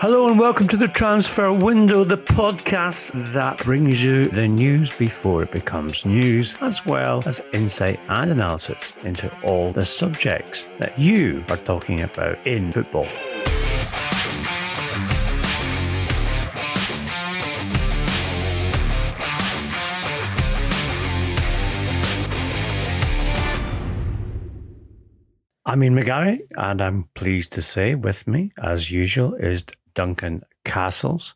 Hello and welcome to the Transfer Window, the podcast that brings you the news before it becomes news, as well as insight and analysis into all the subjects that you are talking about in football. I'm McGarry, and I'm pleased to say with me, as usual, is Duncan Castles.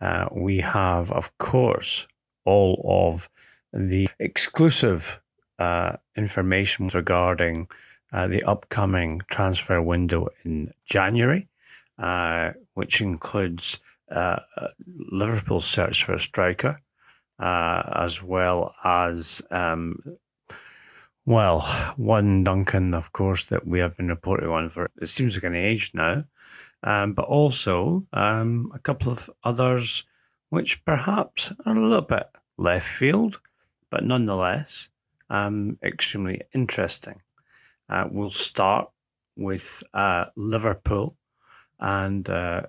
Uh, we have, of course, all of the exclusive uh, information regarding uh, the upcoming transfer window in January, uh, which includes uh, Liverpool's search for a striker, uh, as well as um, well, one Duncan, of course, that we have been reporting on for it seems like an age now, um, but also um, a couple of others which perhaps are a little bit left field, but nonetheless um, extremely interesting. Uh, we'll start with uh, Liverpool and uh,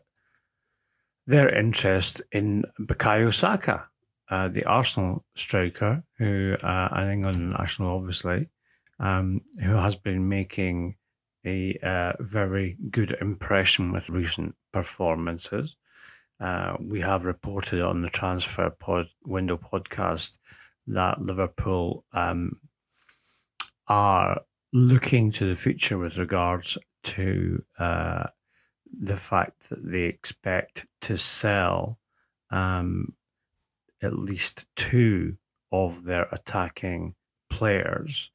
their interest in Bukayo Saka uh, the Arsenal striker, who uh, an England national, obviously, um, who has been making a uh, very good impression with recent performances. Uh, we have reported on the transfer pod window podcast that Liverpool um, are looking to the future with regards to uh, the fact that they expect to sell um, at least two of their attacking players.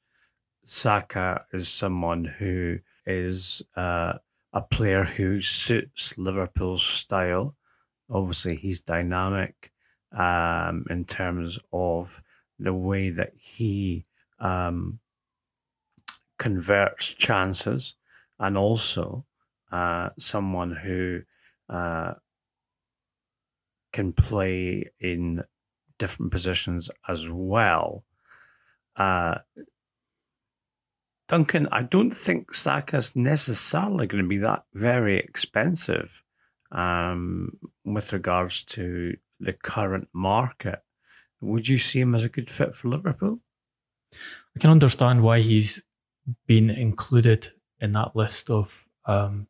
Saka is someone who is uh, a player who suits Liverpool's style. Obviously, he's dynamic um, in terms of the way that he um, converts chances, and also uh, someone who uh, can play in different positions as well. Uh, Duncan, I don't think Saka's necessarily going to be that very expensive um, with regards to the current market. Would you see him as a good fit for Liverpool? I can understand why he's been included in that list of um,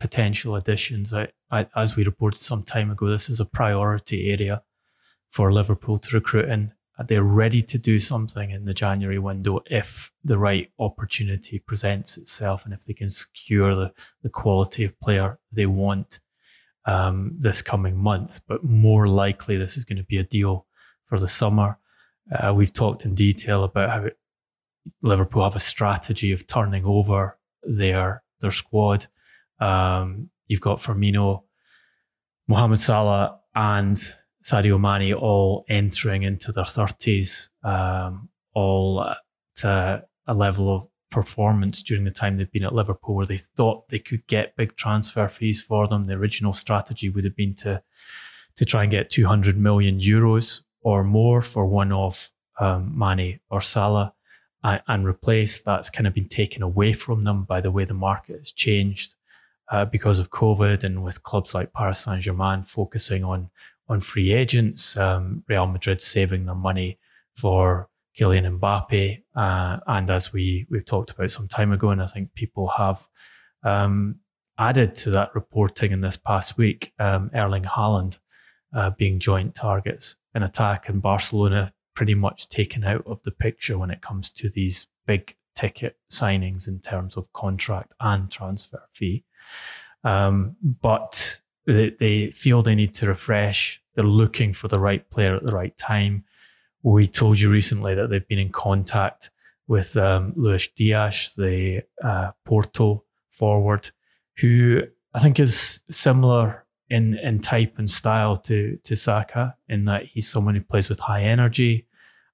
potential additions. I, As we reported some time ago, this is a priority area for Liverpool to recruit in. They're ready to do something in the January window if the right opportunity presents itself and if they can secure the, the quality of player they want um, this coming month. But more likely, this is going to be a deal for the summer. Uh, we've talked in detail about how Liverpool have a strategy of turning over their their squad. Um, you've got Firmino, Mohamed Salah, and Sadio Mane all entering into their 30s, um, all to a level of performance during the time they've been at Liverpool where they thought they could get big transfer fees for them. The original strategy would have been to to try and get 200 million euros or more for one of um, Mane or Salah and, and replace. That's kind of been taken away from them by the way the market has changed uh, because of COVID and with clubs like Paris Saint Germain focusing on on free agents. Um, Real Madrid saving their money for Kylian Mbappe, uh, and as we we've talked about some time ago, and I think people have um, added to that reporting in this past week, um, Erling Haaland uh, being joint targets in attack, and Barcelona pretty much taken out of the picture when it comes to these big ticket signings in terms of contract and transfer fee. Um, but they, they feel they need to refresh. They're looking for the right player at the right time. We told you recently that they've been in contact with um, Luis Diaz, the uh, Porto forward, who I think is similar in in type and style to to Saka in that he's someone who plays with high energy.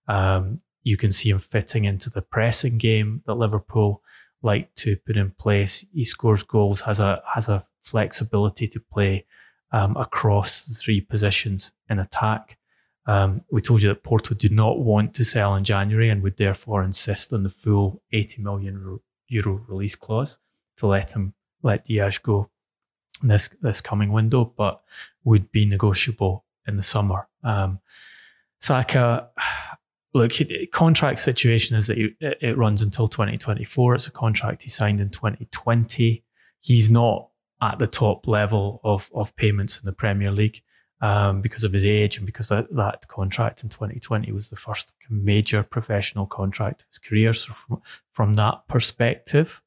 Um, you can see him fitting into the pressing game that Liverpool like to put in place. He scores goals, has a has a flexibility to play um, across the three positions in attack. Um, we told you that Porto do not want to sell in January and would therefore insist on the full 80 million euro release clause to let him let Diaz go this this coming window, but would be negotiable in the summer. Um, Saka, look, contract situation is that he, it runs until 2024. It's a contract he signed in 2020. He's not at the top level of of payments in the Premier League um, because of his age and because that, that contract in 2020 was the first major professional contract of his career. So from, from that perspective,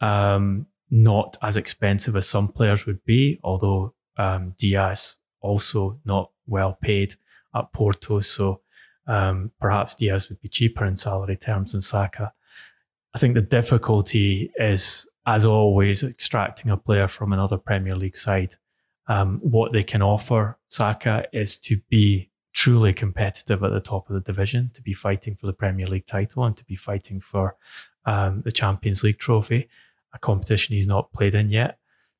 um, not as expensive as some players would be, although um, Diaz also not well paid at Porto. So um, perhaps Diaz would be cheaper in salary terms than Saka. I think the difficulty is, as always, extracting a player from another Premier League side. Um, what they can offer Saka is to be truly competitive at the top of the division, to be fighting for the Premier League title and to be fighting for um, the Champions League trophy a competition he's not played in yet.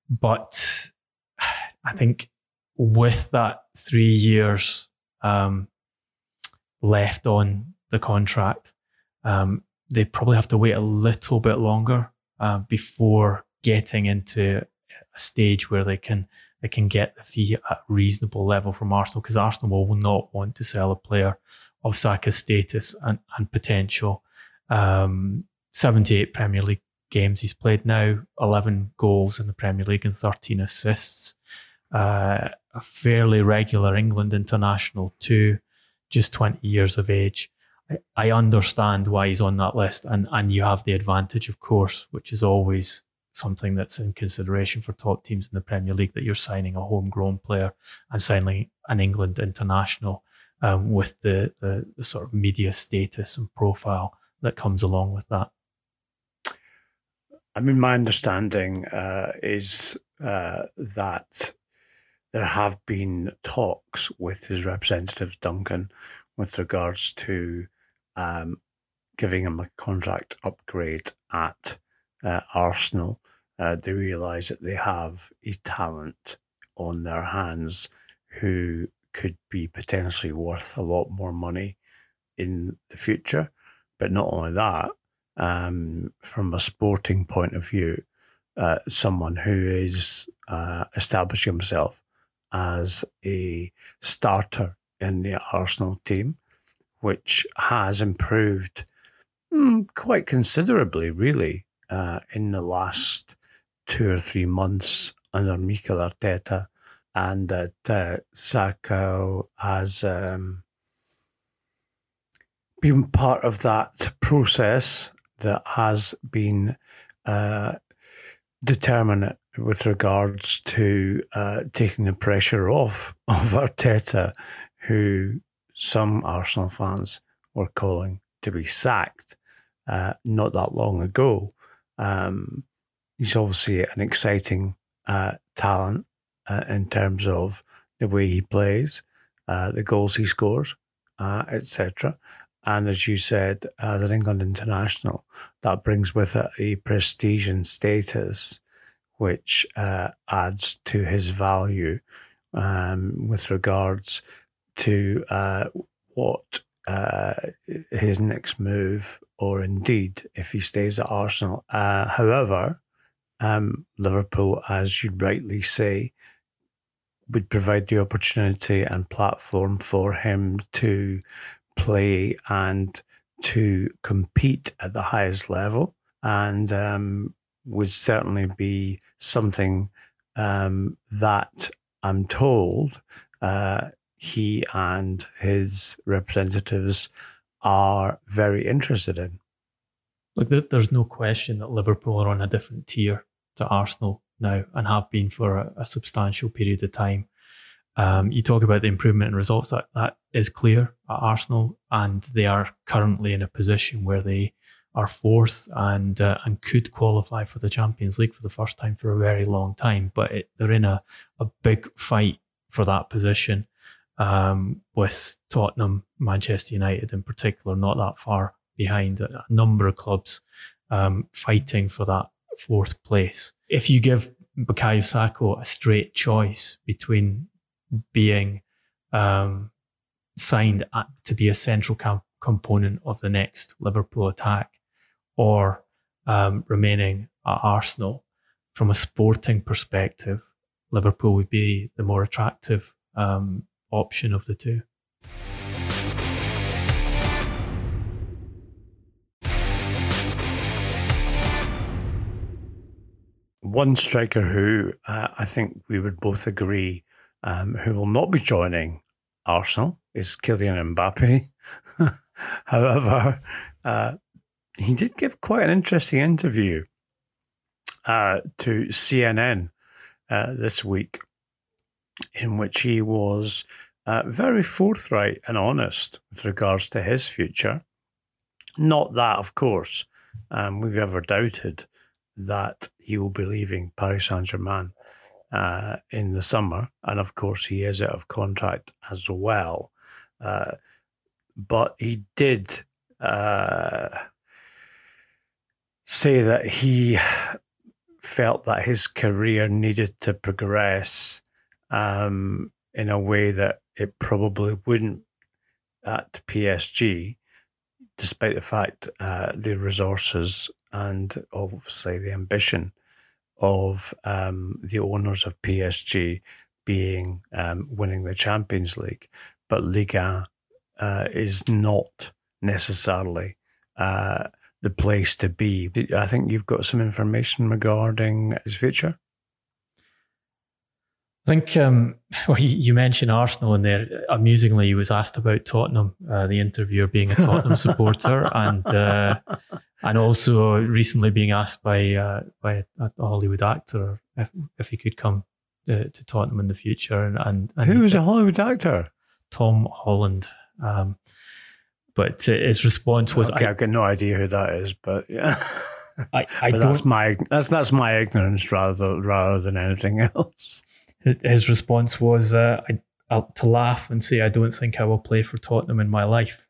But I think with that three years um, left on the contract, um, they probably have to wait a little bit longer uh, before getting into a stage where they can they can get the fee at a reasonable level from Arsenal because Arsenal will not want to sell a player of Saka's status and, and potential. Um, 78 Premier League games he's played now 11 goals in the Premier League and 13 assists. Uh, a fairly regular England international, too, just 20 years of age. I, I understand why he's on that list, and, and you have the advantage, of course, which is always something that's in consideration for top teams in the Premier League that you're signing a homegrown player and signing an England international um, with the, the, the sort of media status and profile that comes along with that. I mean, my understanding uh, is uh, that there have been talks with his representatives, Duncan, with regards to um, giving him a contract upgrade at uh, Arsenal. Uh, they realise that they have a talent on their hands who could be potentially worth a lot more money in the future. But not only that, um, from a sporting point of view, uh, someone who is uh, establishing himself as a starter in the Arsenal team, which has improved mm, quite considerably, really, uh, in the last two or three months under Mikel Arteta, and that uh, Saka has um, been part of that process that has been uh, determinate with regards to uh, taking the pressure off of Arteta, who some Arsenal fans were calling to be sacked uh, not that long ago. Um, he's obviously an exciting uh, talent uh, in terms of the way he plays, uh, the goals he scores, etc. And as you said, as an England international, that brings with it a prestige and status, which uh, adds to his value um, with regards to uh, what uh, his next move, or indeed if he stays at Arsenal. Uh, however, um, Liverpool, as you rightly say, would provide the opportunity and platform for him to play and to compete at the highest level, and um, would certainly be something um, that I'm told uh, he and his representatives are very interested in. Look, there's no question that Liverpool are on a different tier to Arsenal now and have been for a, a substantial period of time. Um, you talk about the improvement in results that that is clear at Arsenal, and they are currently in a position where they are fourth and uh, and could qualify for the Champions League for the first time for a very long time. But it, they're in a, a big fight for that position um, with Tottenham, Manchester United in particular, not that far behind. A, number of clubs um, fighting for that fourth place. If you give Bukayo Saka a straight choice between being um, signed to be a central component of the next Liverpool attack or um, remaining at Arsenal, from a sporting perspective, Liverpool would be the more attractive um, option of the two. One striker who uh, I think we would both agree um, who will not be joining Arsenal is Kylian Mbappe. However, uh, he did give quite an interesting interview uh, to CNN uh, this week, in which he was uh, very forthright and honest with regards to his future. Not that, of course, um, we've ever doubted that he will be leaving Paris Saint Germain uh, in the summer, and of course he is out of contract as well. Uh, but he did uh, say that he felt that his career needed to progress um, in a way that it probably wouldn't at PSG, despite the fact uh, the resources and obviously the ambition of um, the owners of PSG being um, winning the Champions League, but Liga uh, is not necessarily uh, the place to be. I think you've got some information regarding his future. I think um, well, you mentioned Arsenal in there. Amusingly, he was asked about Tottenham. Uh, the interviewer being a Tottenham supporter, and uh, and also recently being asked by uh, by a, Hollywood actor if, if he could come to, to Tottenham in the future. And, and, and who was a Hollywood actor? Tom Holland. Um, but his response was, okay, I, have got no idea who that is, but yeah. I, I but don't. That's my that's that's my ignorance rather rather than anything else. His response was uh, I, to laugh and say, "I don't think I will play for Tottenham in my life."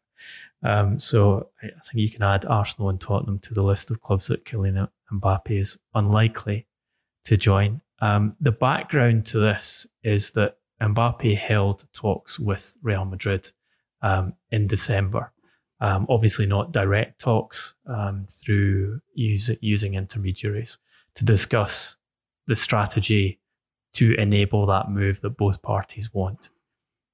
Um, so I think you can add Arsenal and Tottenham to the list of clubs that Kylian Mbappe is unlikely to join. Um, the background to this is that Mbappe held talks with Real Madrid um, in December. Um, obviously, not direct talks um, through use, using intermediaries to discuss the strategy to enable that move that both parties want.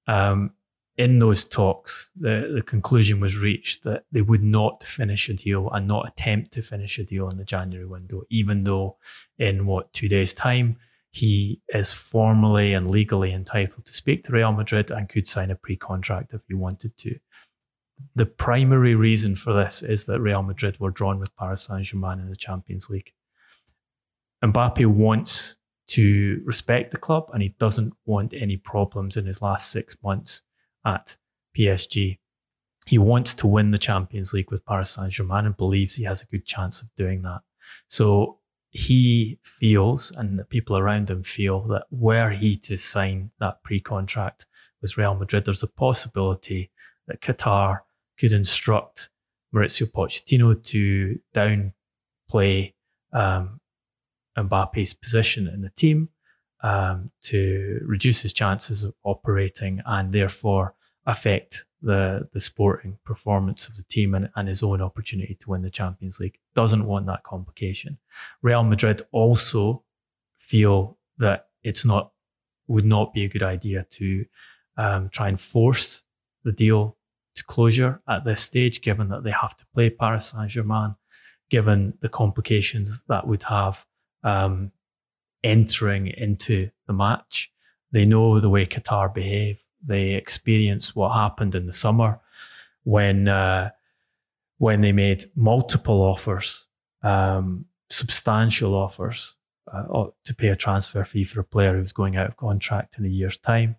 Um, in those talks, the, the conclusion was reached that they would not finish a deal and not attempt to finish a deal in the January window, even though in what, two days' time, he is formally and legally entitled to speak to Real Madrid and could sign a pre contract if he wanted to. The primary reason for this is that Real Madrid were drawn with Paris Saint Germain in the Champions League. Mbappe wants to respect the club and he doesn't want any problems in his last six months at PSG. He wants to win the Champions League with Paris Saint Germain and believes he has a good chance of doing that. So he feels and the people around him feel that were he to sign that pre-contract with Real Madrid, there's a possibility that Qatar could instruct Mauricio Pochettino to downplay um, Mbappe's position in the team um, to reduce his chances of operating and therefore affect the the sporting performance of the team and, and his own opportunity to win the Champions League. Doesn't want that complication. Real Madrid also feel that it's not would not be a good idea to um, try and force the deal to closure at this stage, given that they have to play Paris Saint Germain, given the complications that would have um, entering into the match. They know the way Qatar behave. They experience what happened in the summer when uh, when they made multiple offers, um, substantial offers uh, to pay a transfer fee for a player who was going out of contract in a year's time,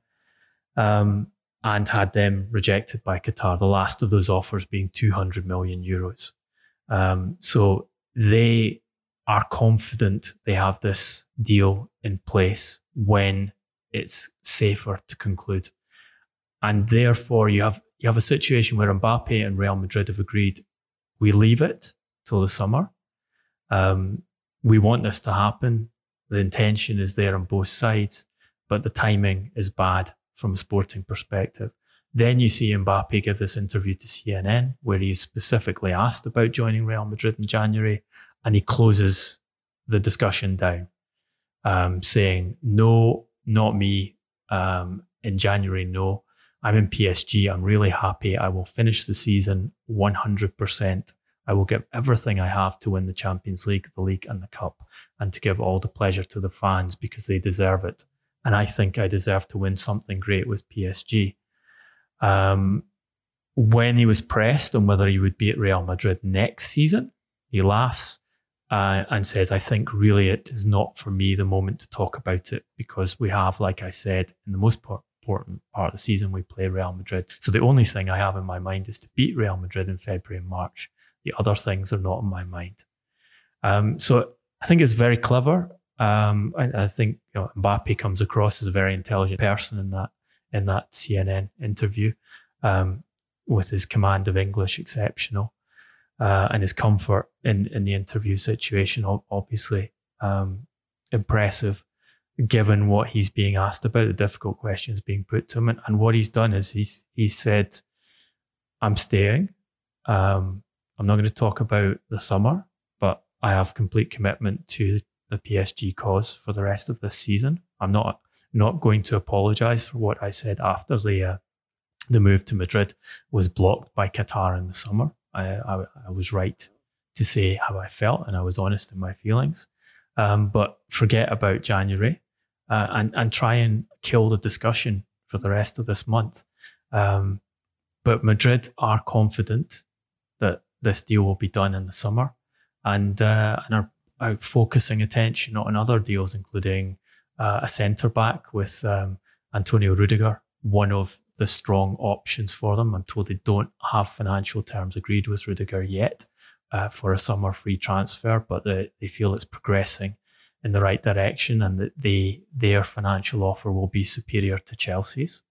um, and had them rejected by Qatar. The last of those offers being 200 million euros. Um, so they are confident they have this deal in place when it's safer to conclude. And therefore you have you have a situation where Mbappe and Real Madrid have agreed we leave it till the summer. Um, we want this to happen. The intention is there on both sides, but the timing is bad from a sporting perspective. Then you see Mbappe give this interview to CNN where he's specifically asked about joining Real Madrid in January and he closes the discussion down, um, saying, No, not me. Um, in January, no. I'm in PSG. I'm really happy. I will finish the season 100%. I will give everything I have to win the Champions League, the league, and the cup, and to give all the pleasure to the fans because they deserve it. And I think I deserve to win something great with PSG. Um, when he was pressed on whether he would be at Real Madrid next season, he laughs uh, and says, I think really it is not for me the moment to talk about it because we have, like I said, in the most important part of the season, we play Real Madrid. So the only thing I have in my mind is to beat Real Madrid in February and March. The other things are not in my mind. Um, so I think it's very clever. Um, I, I, think you know, Mbappe comes across as a very intelligent person in that in that CNN interview, um, with his command of English exceptional uh, and his comfort in, in the interview situation, obviously um, impressive, given what he's being asked about, the difficult questions being put to him. And, and what he's done is he's, he said, I'm staying. Um, I'm not going to talk about the summer, but I have complete commitment to the PSG cause for the rest of this season. I'm not not going to apologize for what I said after the uh, the move to Madrid was blocked by Qatar in the summer. I, I, I, was right to say how I felt and I was honest in my feelings. Um, but forget about January uh, and, and try and kill the discussion for the rest of this month. Um, but Madrid are confident that this deal will be done in the summer and, uh, and are, are, focusing attention on other deals, including uh, a centre back with um, Antonio Rudiger, one of the strong options for them. I'm told they don't have financial terms agreed with Rudiger yet uh, for a summer free transfer, but they, they feel it's progressing in the right direction and that they, their financial offer will be superior to Chelsea's.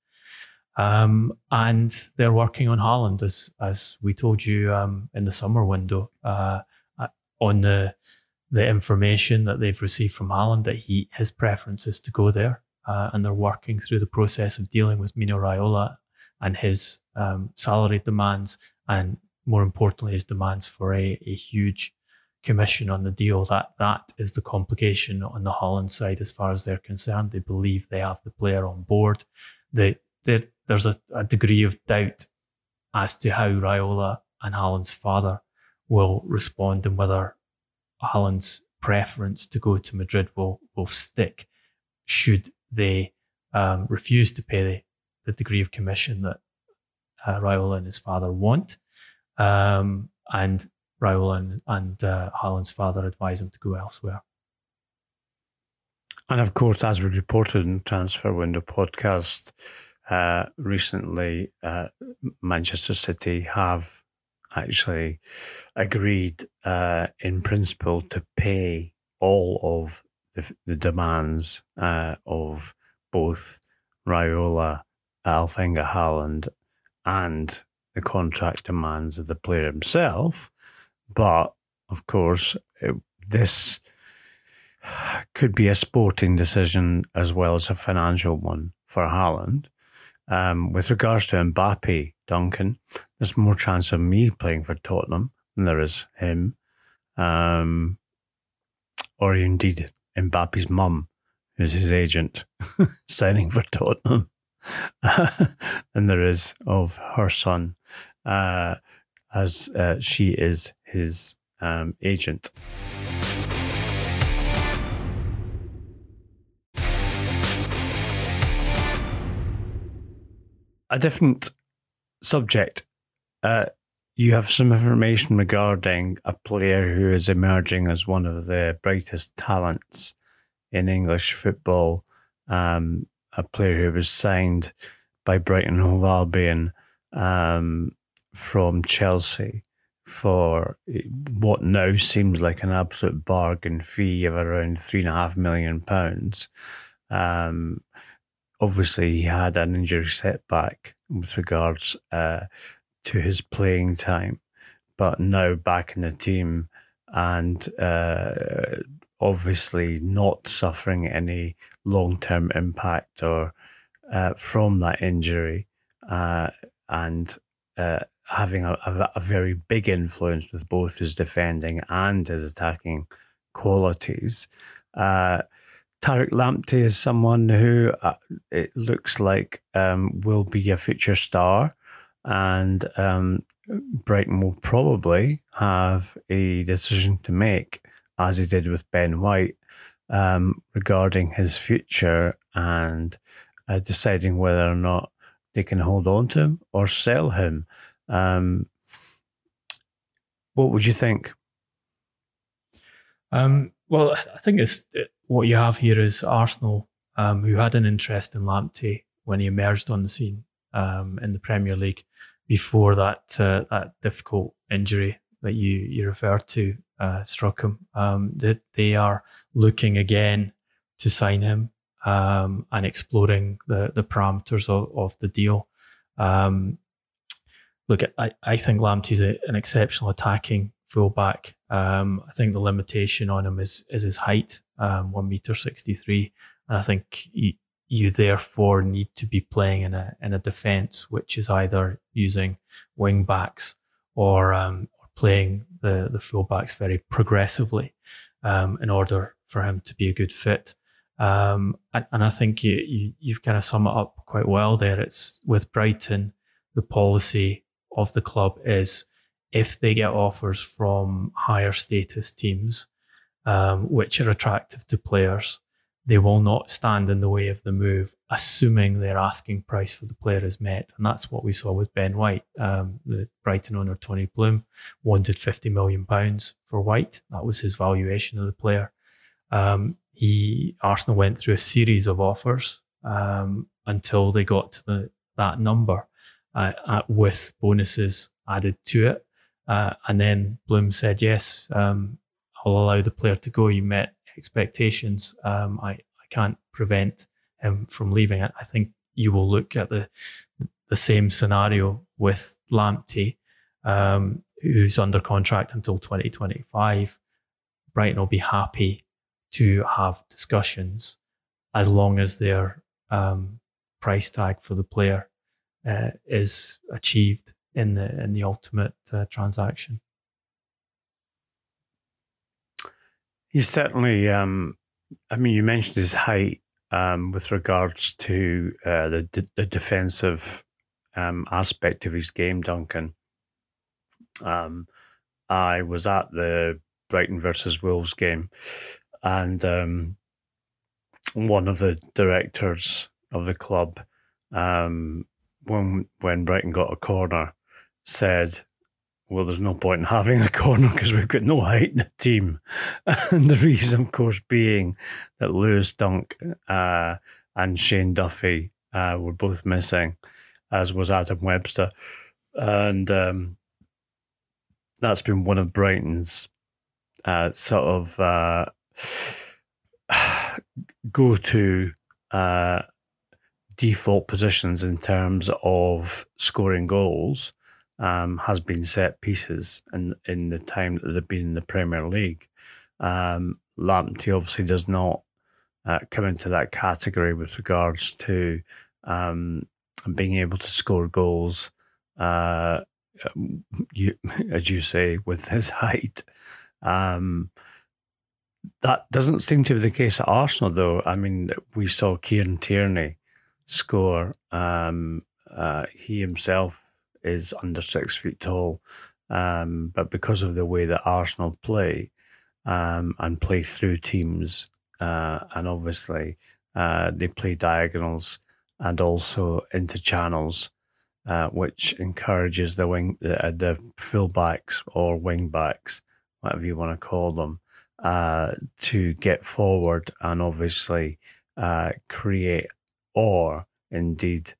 Um, and they're working on Haaland, as as we told you um, in the summer window, uh, uh on the the information that they've received from Haaland that he his preference is to go there uh, and they're working through the process of dealing with Mino Raiola and his um, salary demands, and more importantly, his demands for a, a huge commission on the deal. That that is the complication on the Haaland side as far as they're concerned. They believe they have the player on board. They, there's a, a degree of doubt as to how Raiola and Haaland's father will respond and whether Haaland's preference to go to Madrid will will stick should they um, refuse to pay the, degree of commission that uh, and his father want. Um, and Raiola and, and uh, father advise him to go elsewhere. And of course, as we reported in Transfer Window podcast uh, recently, uh, Manchester City have actually agreed uh, in principle to pay all of the, the demands uh, of both Raiola, Alf-Inge Haaland, and the contract demands of the player himself. But of course, it, this could be a sporting decision as well as a financial one for Haaland. Um, with regards to Mbappe, Duncan, there's more chance of me playing for Tottenham than there is him, um, or indeed Mbappe's mum, who's his agent, signing for Tottenham, than there is of her son, uh, as uh, she is his um, agent. A different subject. Uh, you have some information regarding a player who is emerging as one of the brightest talents in English football. Um, a player who was signed by Brighton Hove Albion um, from Chelsea for what now seems like an absolute bargain fee of around three and a half million pounds. Um, obviously, he had an injury setback with regards uh, to his playing time, but now back in the team and uh, obviously not suffering any long term impact or uh, from that injury uh, and uh, having a, a, a, very big influence with both his defending and his attacking qualities. Uh, Tariq Lamptey is someone who uh, it looks like um, will be a future star, and um, Brighton will probably have a decision to make, as he did with Ben White, um, regarding his future and uh, deciding whether or not they can hold on to him or sell him. Um, what would you think? Um, well, I think it's what you have here is Arsenal, um, who had an interest in Lamptey when he emerged on the scene um, in the Premier League before that uh, that difficult injury that you you referred to uh, struck him. Um, that they, are looking again to sign him um, and exploring the the parameters of, of the deal. Um, look, I, I think Lamptey's a, an exceptional attacking fullback. Um, I think the limitation on him is is his height, um, one meter sixty three. I think he, you therefore need to be playing in a in a defence which is either using wing backs or um, playing the the fullbacks very progressively um, in order for him to be a good fit. Um, and, and, I think you, you you've kind of summed it up quite well there. It's with Brighton, the policy of the club is if they get offers from higher status teams, um, which are attractive to players, they will not stand in the way of the move, assuming their asking price for the player is met. And that's what we saw with Ben White. Um, the Brighton owner, Tony Bloom, wanted £50 million for White. That was his valuation of the player. Um, he Arsenal went through a series of offers um, until they got to the, that number uh, uh, with bonuses added to it. Uh, and then Bloom said, yes, um, I'll allow the player to go. You met expectations. Um, I, I can't prevent him from leaving. I, think you will look at the the same scenario with Lamptey, um, who's under contract until 2025. Brighton will be happy to have discussions as long as their um, price tag for the player uh, is achieved in the in the ultimate uh, transaction. He's certainly. Um, I mean, you mentioned his height um, with regards to uh, the the defensive um, aspect of his game, Duncan. Um, I was at the Brighton versus Wolves game, and um, one of the directors of the club, um, when when Brighton got a corner, said well, there's no point in having a corner because we've got no height in the team. And the reason, of course, being that Lewis Dunk uh, and Shane Duffy uh, were both missing, as was Adam Webster. And um, that's been one of Brighton's uh, sort of uh, go to uh, default positions in terms of scoring goals um, has been set pieces in in the time that they've been in the Premier League. Um, Lamptey obviously does not uh, come into that category with regards to um, being able to score goals. Uh, you, as you say, with his height. Um, that doesn't seem to be the case at Arsenal, though. I mean, we saw Kieran Tierney score. Um, uh, he himself is under six feet tall. Um, but because of the way that Arsenal play um, and play through teams, uh, and obviously uh, they play diagonals and also into channels, uh, which encourages the wing, the, the fullbacks or wing backs, whatever you want to call them, uh, to get forward and obviously uh, create or indeed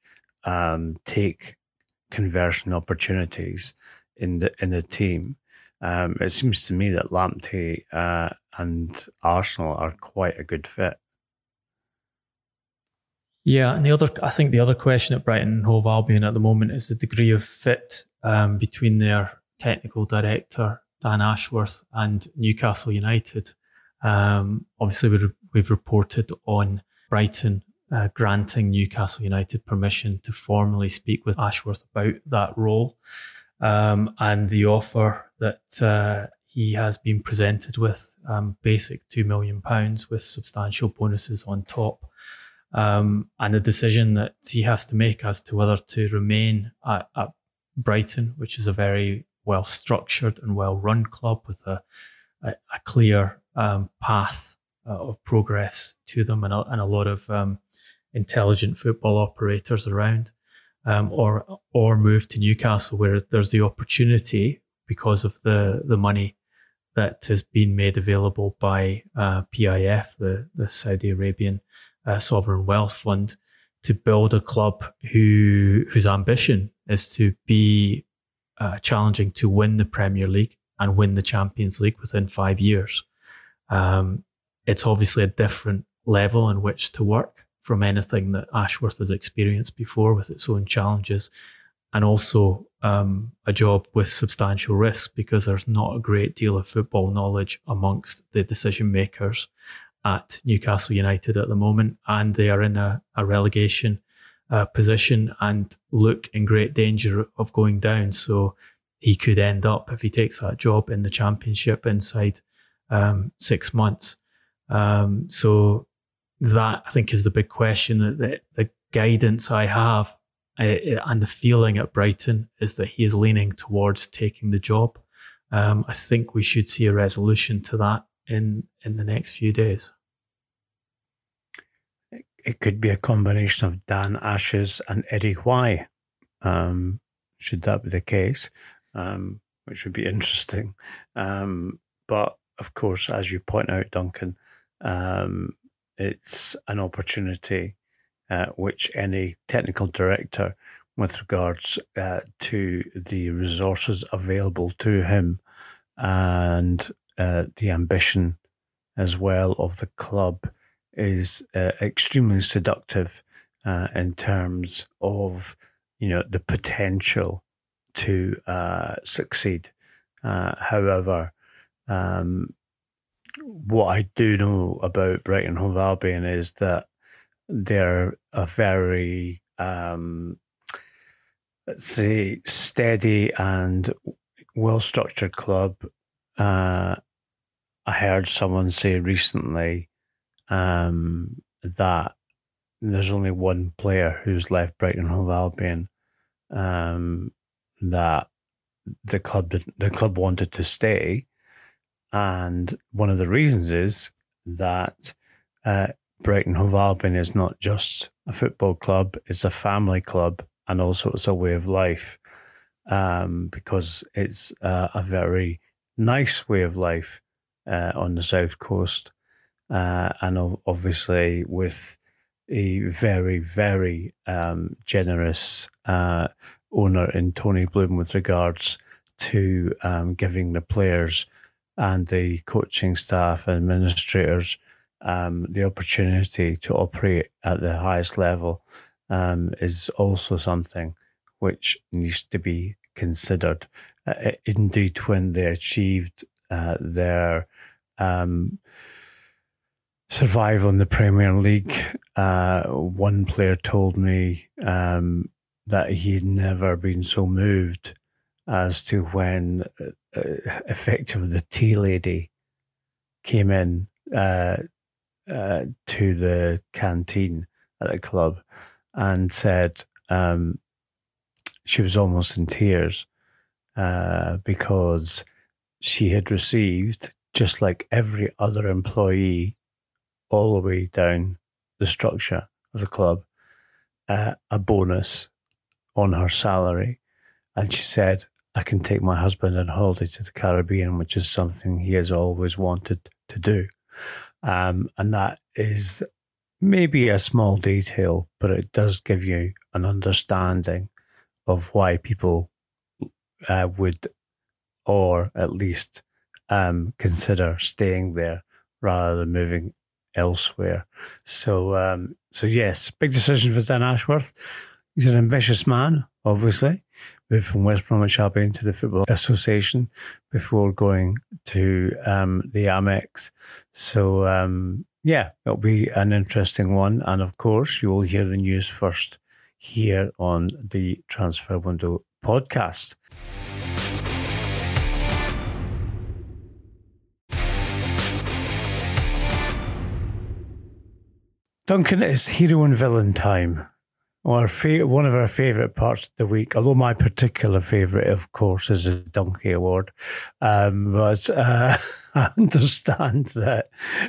um, take conversion opportunities in the in the team. Um, it seems to me that Lamptey uh, and Arsenal are quite a good fit. Yeah, and the other, I think the other question at Brighton and Hove Albion at the moment is the degree of fit um, between their technical director Dan Ashworth and Newcastle United. Um, obviously, we we've reported on Brighton uh, granting Newcastle United permission to formally speak with Ashworth about that role um, and the offer that uh, he has been presented with um, basic £2 million with substantial bonuses on top. Um, and the decision that he has to make as to whether to remain at, at Brighton, which is a very well structured and well run club with a, a, a clear um, path uh, of progress to them and a, and a lot of um, intelligent football operators around, um, or or move to Newcastle where there's the opportunity because of the the money that has been made available by uh, PIF, the the Saudi Arabian uh, sovereign wealth fund, to build a club who whose ambition is to be uh, challenging to win the Premier League and win the Champions League within five years. Um, it's obviously a different level in which to work from anything that Ashworth has experienced before with its own challenges, and also um, a job with substantial risk because there's not a great deal of football knowledge amongst the decision makers at Newcastle United at the moment, and they are in a, a relegation uh, position and look in great danger of going down. So he could end up, if he takes that job, in the Championship inside um, six months. Um, so that I think is the big question. The, the guidance I have uh, and the feeling at Brighton is that he is leaning towards taking the job. Um, I think we should see a resolution to that in in the next few days. It could be a combination of Dan Ashes and Eddie Howe. Um, should that be the case, um, which would be interesting. Um, but of course, as you point out, Duncan, um, it's an opportunity uh, which any technical director, with regards uh, to the resources available to him and uh, the ambition as well of the club, is uh, extremely seductive uh, in terms of you know the potential to uh, succeed. however, um, what I do know about Brighton Hove Albion is that they're a very, um, let's say, steady and well structured club. Uh, I heard someone say recently um, that there's only one player who's left Brighton Hove Albion um, that the club the club wanted to stay and one of the reasons is that uh, Brighton Hove Albion is not just a football club, it's a family club and also it's a way of life um, because it's uh, a very nice way of life uh, on the south coast. Uh, and obviously, with a very, very um, generous uh, owner in Tony Bloom with regards to um, giving the players and the coaching staff and administrators um, the opportunity to operate at the highest level um, is also something which needs to be considered. Uh, indeed, when they achieved uh, their um, survival in the Premier League, uh, one player told me um, that he had never been so moved as to when uh, uh, effectively the tea lady came in uh, uh, to the canteen at the club and said um, she was almost in tears uh, because she had received, just like every other employee, all the way down the structure of the club, uh, a bonus on her salary. And she said, I can take my husband on holiday to the Caribbean, which is something he has always wanted to do. Um, and that is maybe a small detail, but it does give you an understanding of why people uh, would, or at least um, consider staying there rather than moving elsewhere. So, um, so yes, big decision for Dan Ashworth. He's an ambitious man, obviously. Moved from West Bromwich Albion to the Football Association before going to um, the Amex. So, um, yeah, it'll be an interesting one. And of course, you will hear the news first here on the Transfer Window podcast. Duncan, it's hero and villain time. Our fa- one of our favourite parts of the week, although my particular favourite, of course, is the Donkey Award. Um, but uh, I understand that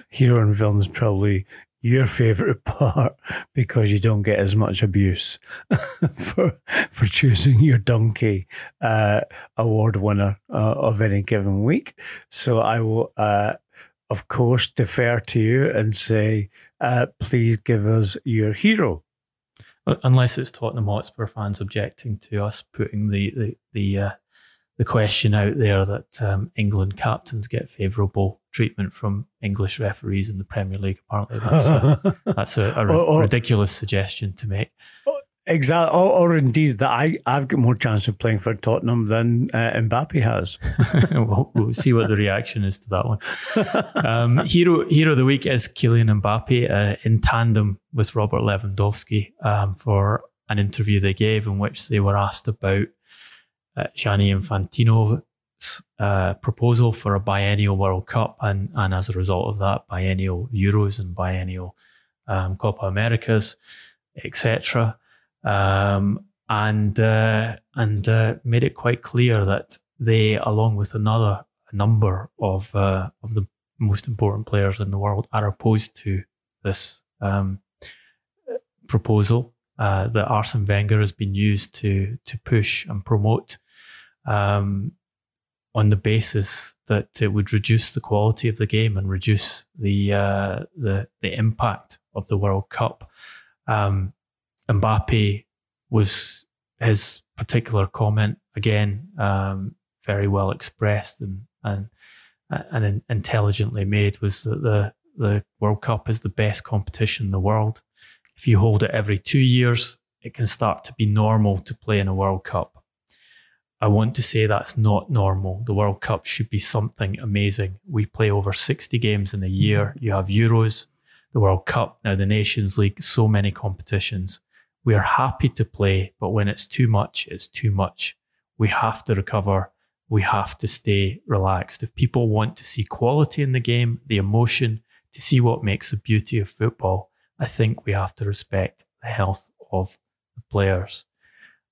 hero and villain is probably your favourite part because you don't get as much abuse for for choosing your donkey uh, award winner uh, of any given week. So I will, uh, of course, defer to you and say, uh, please give us your hero. Unless it's Tottenham Hotspur fans objecting to us putting the the the, uh, the question out there that um, England captains get favourable treatment from English referees in the Premier League. Apparently, that's a, that's a, a or, or, ridiculous suggestion to make. Exactly, or, or, indeed that I I've got more chance of playing for Tottenham than uh, Mbappe has. we'll, we'll, see what the reaction is to that one. Um, hero hero of the week is Kylian Mbappe uh, in tandem with Robert Lewandowski um, for an interview they gave in which they were asked about uh, Gianni Infantino's uh, proposal for a biennial World Cup and and as a result of that biennial Euros and biennial um, Copa Americas etc um, and uh, and uh, made it quite clear that they, along with another number of uh, of the most important players in the world, are opposed to this um, proposal uh, that Arsene Wenger has been used to to push and promote. Um, on the basis that it would reduce the quality of the game and reduce the uh, the the impact of the World Cup. Um, Mbappe was his particular comment again um, very well expressed and and and intelligently made was that the the World Cup is the best competition in the world. If you hold it every two years, it can start to be normal to play in a World Cup. I want to say that's not normal. The World Cup should be something amazing. We play over 60 games in a year. You have Euros, the World Cup, now the Nations League, so many competitions. We are happy to play, but when it's too much, it's too much. We have to recover. We have to stay relaxed. If people want to see quality in the game, the emotion, to see what makes the beauty of football, I think we have to respect the health of the players.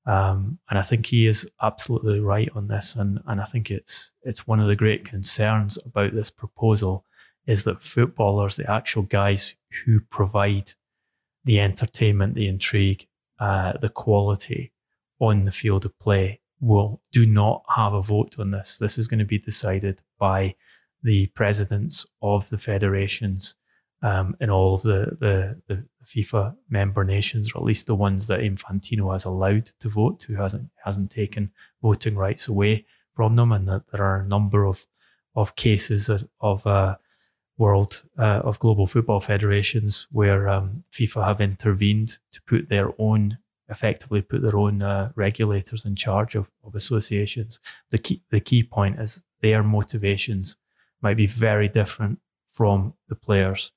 Um, and I think he is absolutely right on this. And, and I think it's it's one of the great concerns about this proposal is that footballers, the actual guys who provide the entertainment, the intrigue, uh, the quality on the field of play will do not have a vote on this. This is going to be decided by the presidents of the federations um, all of the, the, the FIFA member nations, or at least the ones that Infantino has allowed to vote, who hasn't hasn't taken voting rights away from them, and that there are a number of of cases of, of uh, world uh, of global football federations where um, FIFA have intervened to put their own, effectively put their own uh, regulators in charge of, of associations. The key, the key point is their motivations might be very different from the players.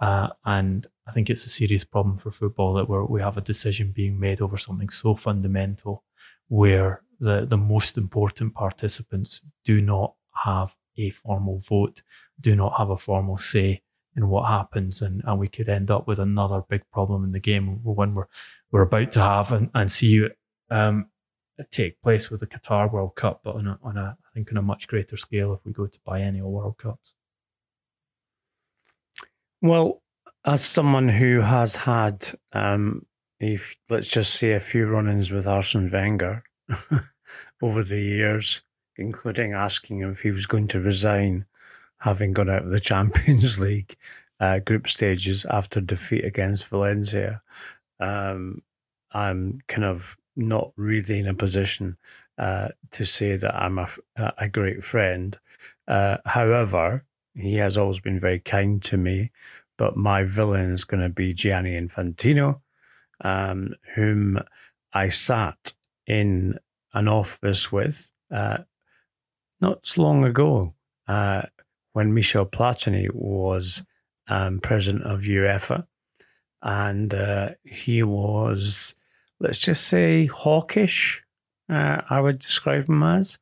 Uh, and I think it's a serious problem for football that we we have a decision being made over something so fundamental where the, the most important participants do not have a formal vote do not have a formal say in what happens, and, and we could end up with another big problem in the game, one we're we're about to have and, and see um, take place with the Qatar World Cup, but on a, on a I think on a much greater scale if we go to biennial World Cups. Well, as someone who has had, um, if let's just say a few run-ins with Arsene Wenger over the years, including asking him if he was going to resign having gone out of the Champions League uh, group stages after defeat against Valencia. Um, I'm kind of not really in a position uh, to say that I'm a, a great friend. Uh, however, he has always been very kind to me, but my villain is going to be Gianni Infantino, um, whom I sat in an office with uh, not so long ago uh, when Michel Platini was um, president of UEFA. And uh, he was, let's just say, hawkish, uh, I would describe him as,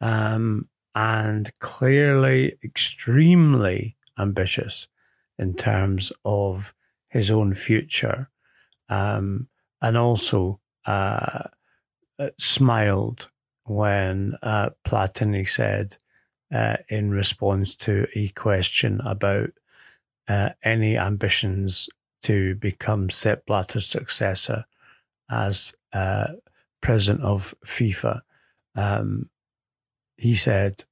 um, and clearly extremely ambitious in terms of his own future. Um, and also uh, smiled when uh, Platini said, uh, in response to a question about uh, any ambitions to become Sepp Blatter's successor as uh, president of FIFA, um, he said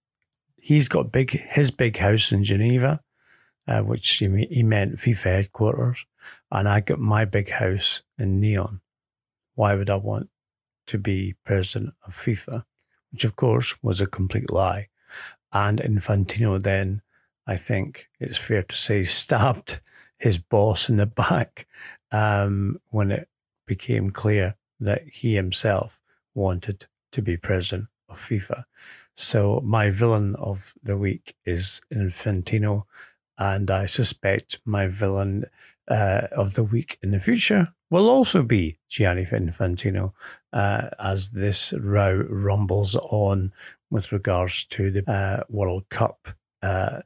he's got big his big house in Geneva, uh, which he, he meant FIFA headquarters, and I got my big house in Nyon. Why would I want to be president of FIFA, which of course was a complete lie. And Infantino then, I think it's fair to say, stabbed his boss in the back um, when it became clear that he himself wanted to be president of FIFA. So my villain of the week is Infantino, and I suspect my villain uh, of the week in the future will also be Gianni Infantino uh, as this row rumbles on with regards to the uh, World Cup uh,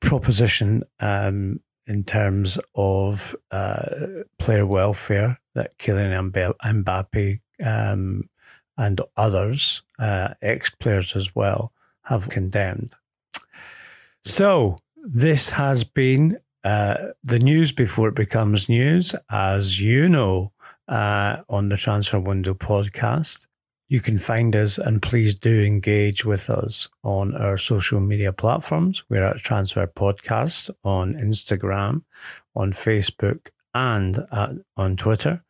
proposition um, in terms of uh, player welfare that Kylian Mbappe um, and others, uh, ex players as well, have condemned. So, this has been uh, the news before it becomes news, as you know, on the Transfer Window podcast. You can find us and please do engage with us on our social media platforms. We're at Transfer Podcast on Instagram, on Facebook, and at, on Twitter.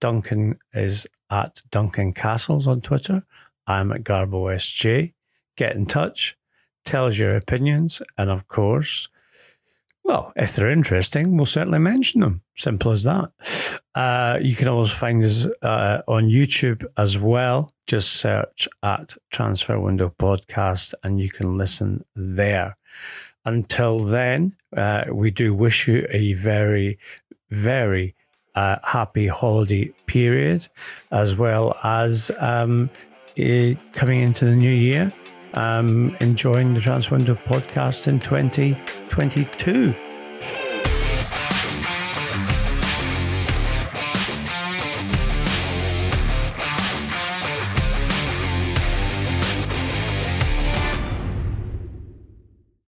Duncan is at Duncan Castles on Twitter. I'm at Garbo SJ. Get in touch, tell us your opinions, and of course, well, if they're interesting, we'll certainly mention them. Simple as that. Uh, you can always find us uh, on YouTube as well. Just search at Transfer Window Podcast and you can listen there. Until then, uh, we do wish you a very, very uh, happy holiday period, as well as um, coming into the new year um, enjoying the Transfer Window podcast in 2022.